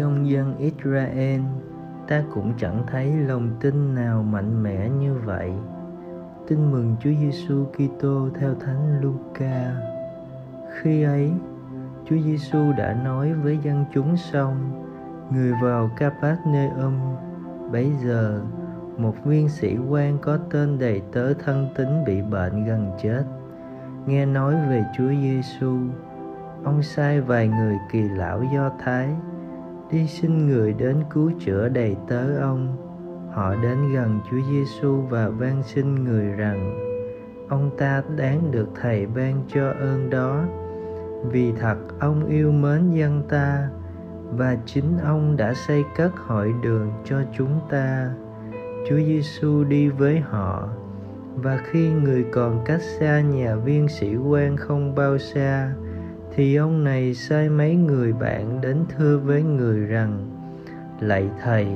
trong dân Israel ta cũng chẳng thấy lòng tin nào mạnh mẽ như vậy. Tin mừng Chúa Giêsu Kitô theo Thánh Luca. Khi ấy, Chúa Giêsu đã nói với dân chúng xong, người vào Capernaum. Bấy giờ, một viên sĩ quan có tên đầy tớ thân tín bị bệnh gần chết. Nghe nói về Chúa Giêsu, ông sai vài người kỳ lão Do Thái đi xin người đến cứu chữa đầy tớ, ông. Họ đến gần Chúa Giêsu và van xin người rằng, ông ta đáng được thầy ban cho ơn đó vì thật, ông yêu mến dân ta, và chính ông đã xây cất hội đường cho chúng ta chúa giêsu đi với họ, và khi người còn cách xa nhà viên sĩ quan không bao xa thì ông này sai mấy người bạn đến thưa với người rằng, lạy thầy,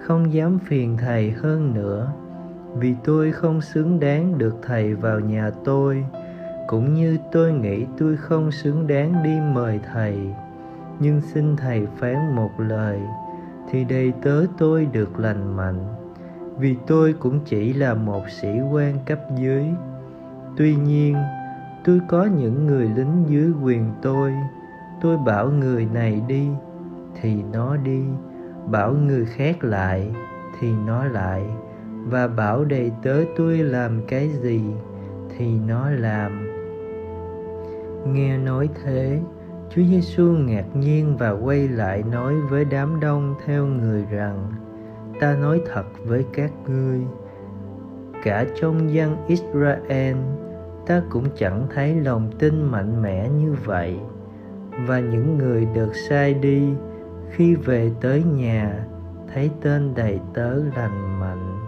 không dám phiền thầy hơn nữa, vì tôi không xứng đáng được thầy vào nhà tôi, cũng như tôi nghĩ tôi không xứng đáng đi mời thầy. Nhưng xin thầy phán một lời, thì đầy tớ tôi được lành mạnh, vì tôi cũng chỉ là một sĩ quan cấp dưới. Tuy nhiên tôi có những người lính dưới quyền tôi. Tôi bảo người này đi, thì nó đi. Bảo người khác lại, thì nó lại. Và bảo đầy tớ tôi làm cái gì, thì nó làm. Nghe nói thế, chúa giêsu ngạc nhiên và quay lại nói với đám đông theo người rằng, ta nói thật với các ngươi, cả trong dân israel ta cũng chẳng thấy lòng tin mạnh mẽ như vậy. Và những người được sai đi, khi về tới nhà, thấy tên đầy tớ lành mạnh.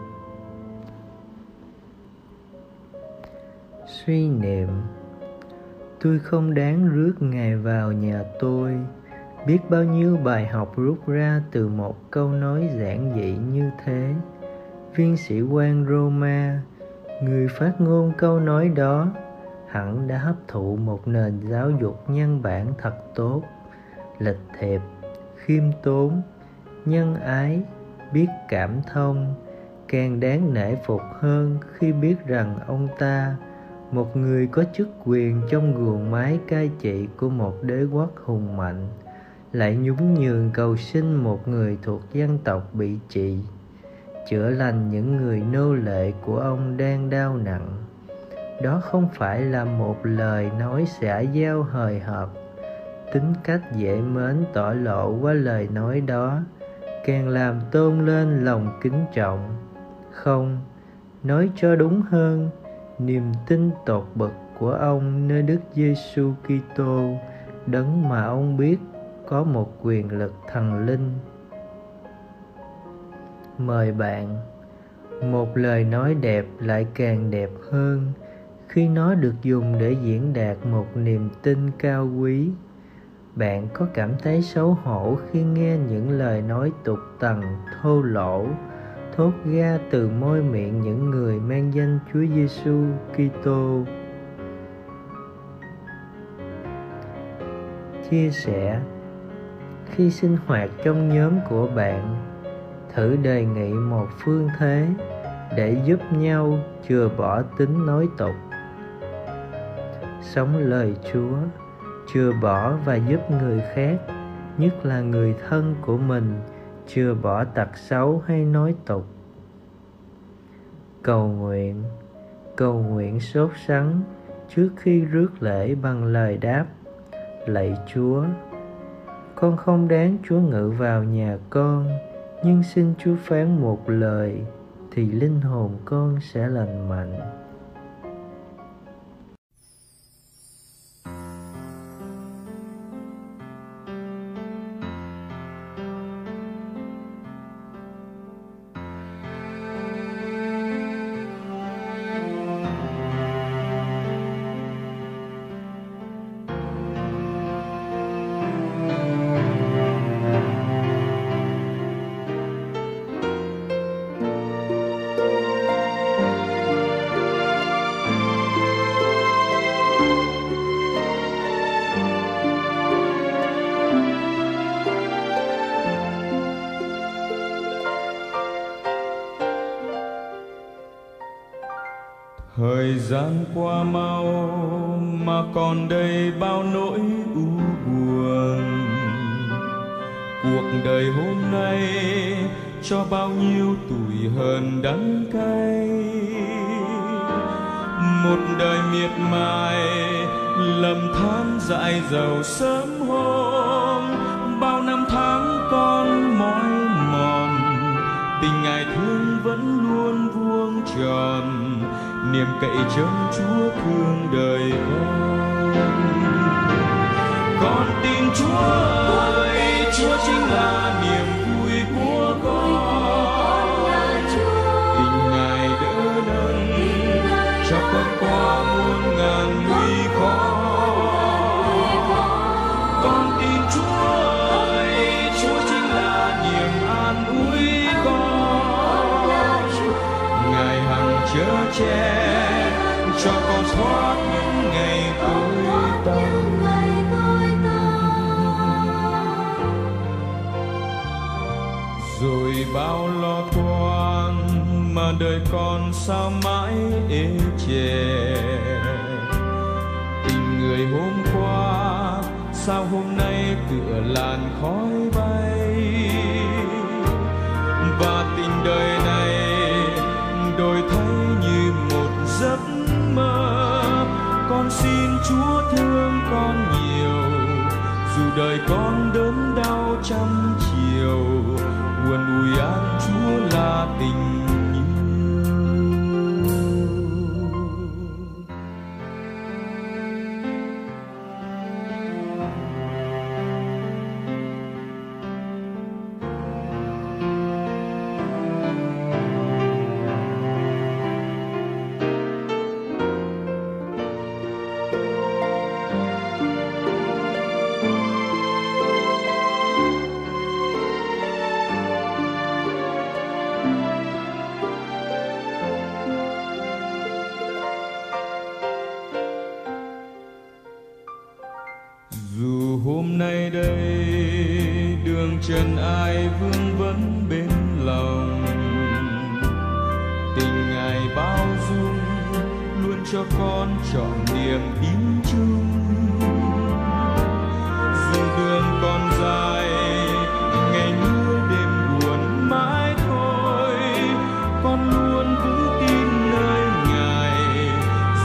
Suy niệm, tôi không đáng rước ngài vào nhà tôi. Biết bao nhiêu bài học rút ra từ một câu nói giản dị như thế. Viên sĩ quan roma người phát ngôn câu nói đó, hẳn đã hấp thụ một nền giáo dục nhân bản thật tốt, lịch thiệp, khiêm tốn, nhân ái, biết cảm thông, càng đáng nể phục hơn khi biết rằng ông ta, một người có chức quyền trong guồng máy cai trị của một đế quốc hùng mạnh, lại nhún nhường cầu xin một người thuộc dân tộc bị trị chữa lành những người nô lệ của ông đang đau nặng. Đó không phải là một lời nói xả giao hời hợt. Tính cách dễ mến tỏ lộ qua lời nói đó, càng làm tôn lên lòng kính trọng. Không, nói cho đúng hơn, niềm tin tột bậc của ông nơi Đức Giêsu Kitô đấng mà ông biết có một quyền lực thần linh. Mời bạn một lời nói đẹp lại càng đẹp hơn khi nó được dùng để diễn đạt một niềm tin cao quý bạn có cảm thấy xấu hổ khi nghe những lời nói tục tằn thô lỗ thốt ra từ môi miệng những người mang danh Chúa Giêsu Kitô. Chia sẻ Khi sinh hoạt trong nhóm của bạn, thử đề nghị một phương thế để giúp nhau chừa bỏ tính nói tục. Sống lời Chúa, chừa bỏ và giúp người khác, nhất là người thân của mình chừa bỏ tật xấu hay nói tục cầu nguyện cầu nguyện sốt sắng trước khi rước lễ bằng lời đáp lạy chúa con không đáng chúa ngự vào nhà con nhưng xin chúa phán một lời thì linh hồn con sẽ lành mạnh. Thời gian qua mau mà còn đây bao nỗi u buồn. Cuộc đời hôm nay cho bao nhiêu tuổi hờn đắng cay. Một đời miệt mài lầm than dại giàu sớm hôm. Bao năm tháng con mỏi mòn, tình ngài thương vẫn luôn vuông tròn niềm cậy trong chúa thương đời con. Con tin chúa ơi chúa chỉ cho con thoát những ngày tối tăm rồi bao lo toan mà đời con sao mãi ê chề. Tình người hôm qua, sao hôm nay tựa làn khói bay. Và tình đời xin chúa thương con nhiều, dù đời con đớn đau trăm chiều, buồn ủi an chúa là tình cho con chọn niềm tin chung. Dù đường còn dài, ngày mưa đêm buồn mãi thôi. Con luôn vững tin nơi ngài,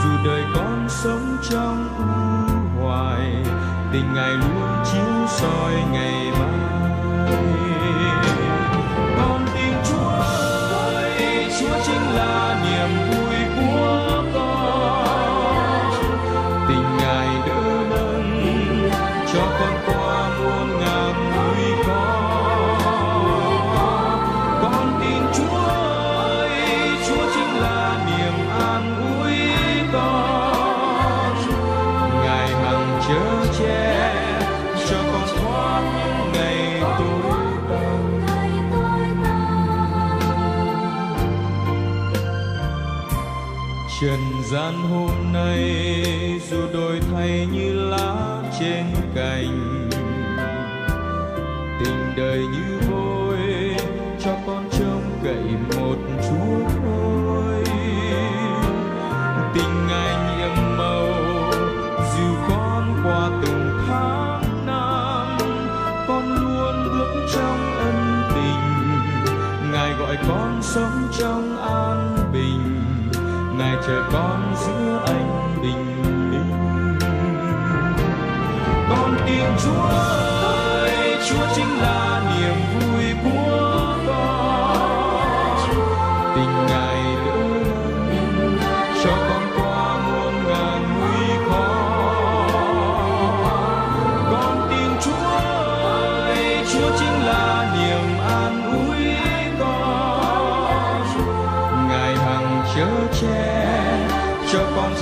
dù đời con sống trong u hoài. Tình ngài luôn chiếu soi ngày mai. Con tin chúa ơi, chúa chính là niềm vui. Trần gian hôm nay dù đổi thay như lá trên cành, tình đời như vôi, cho con trông cậy một chúa thôi. Tình ngài nhiệm màu, dù con qua từng tháng năm, con luôn bước trong ân tình. Ngài gọi con sống trong an chờ con giữa anh bình minh. Con tin chúa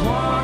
con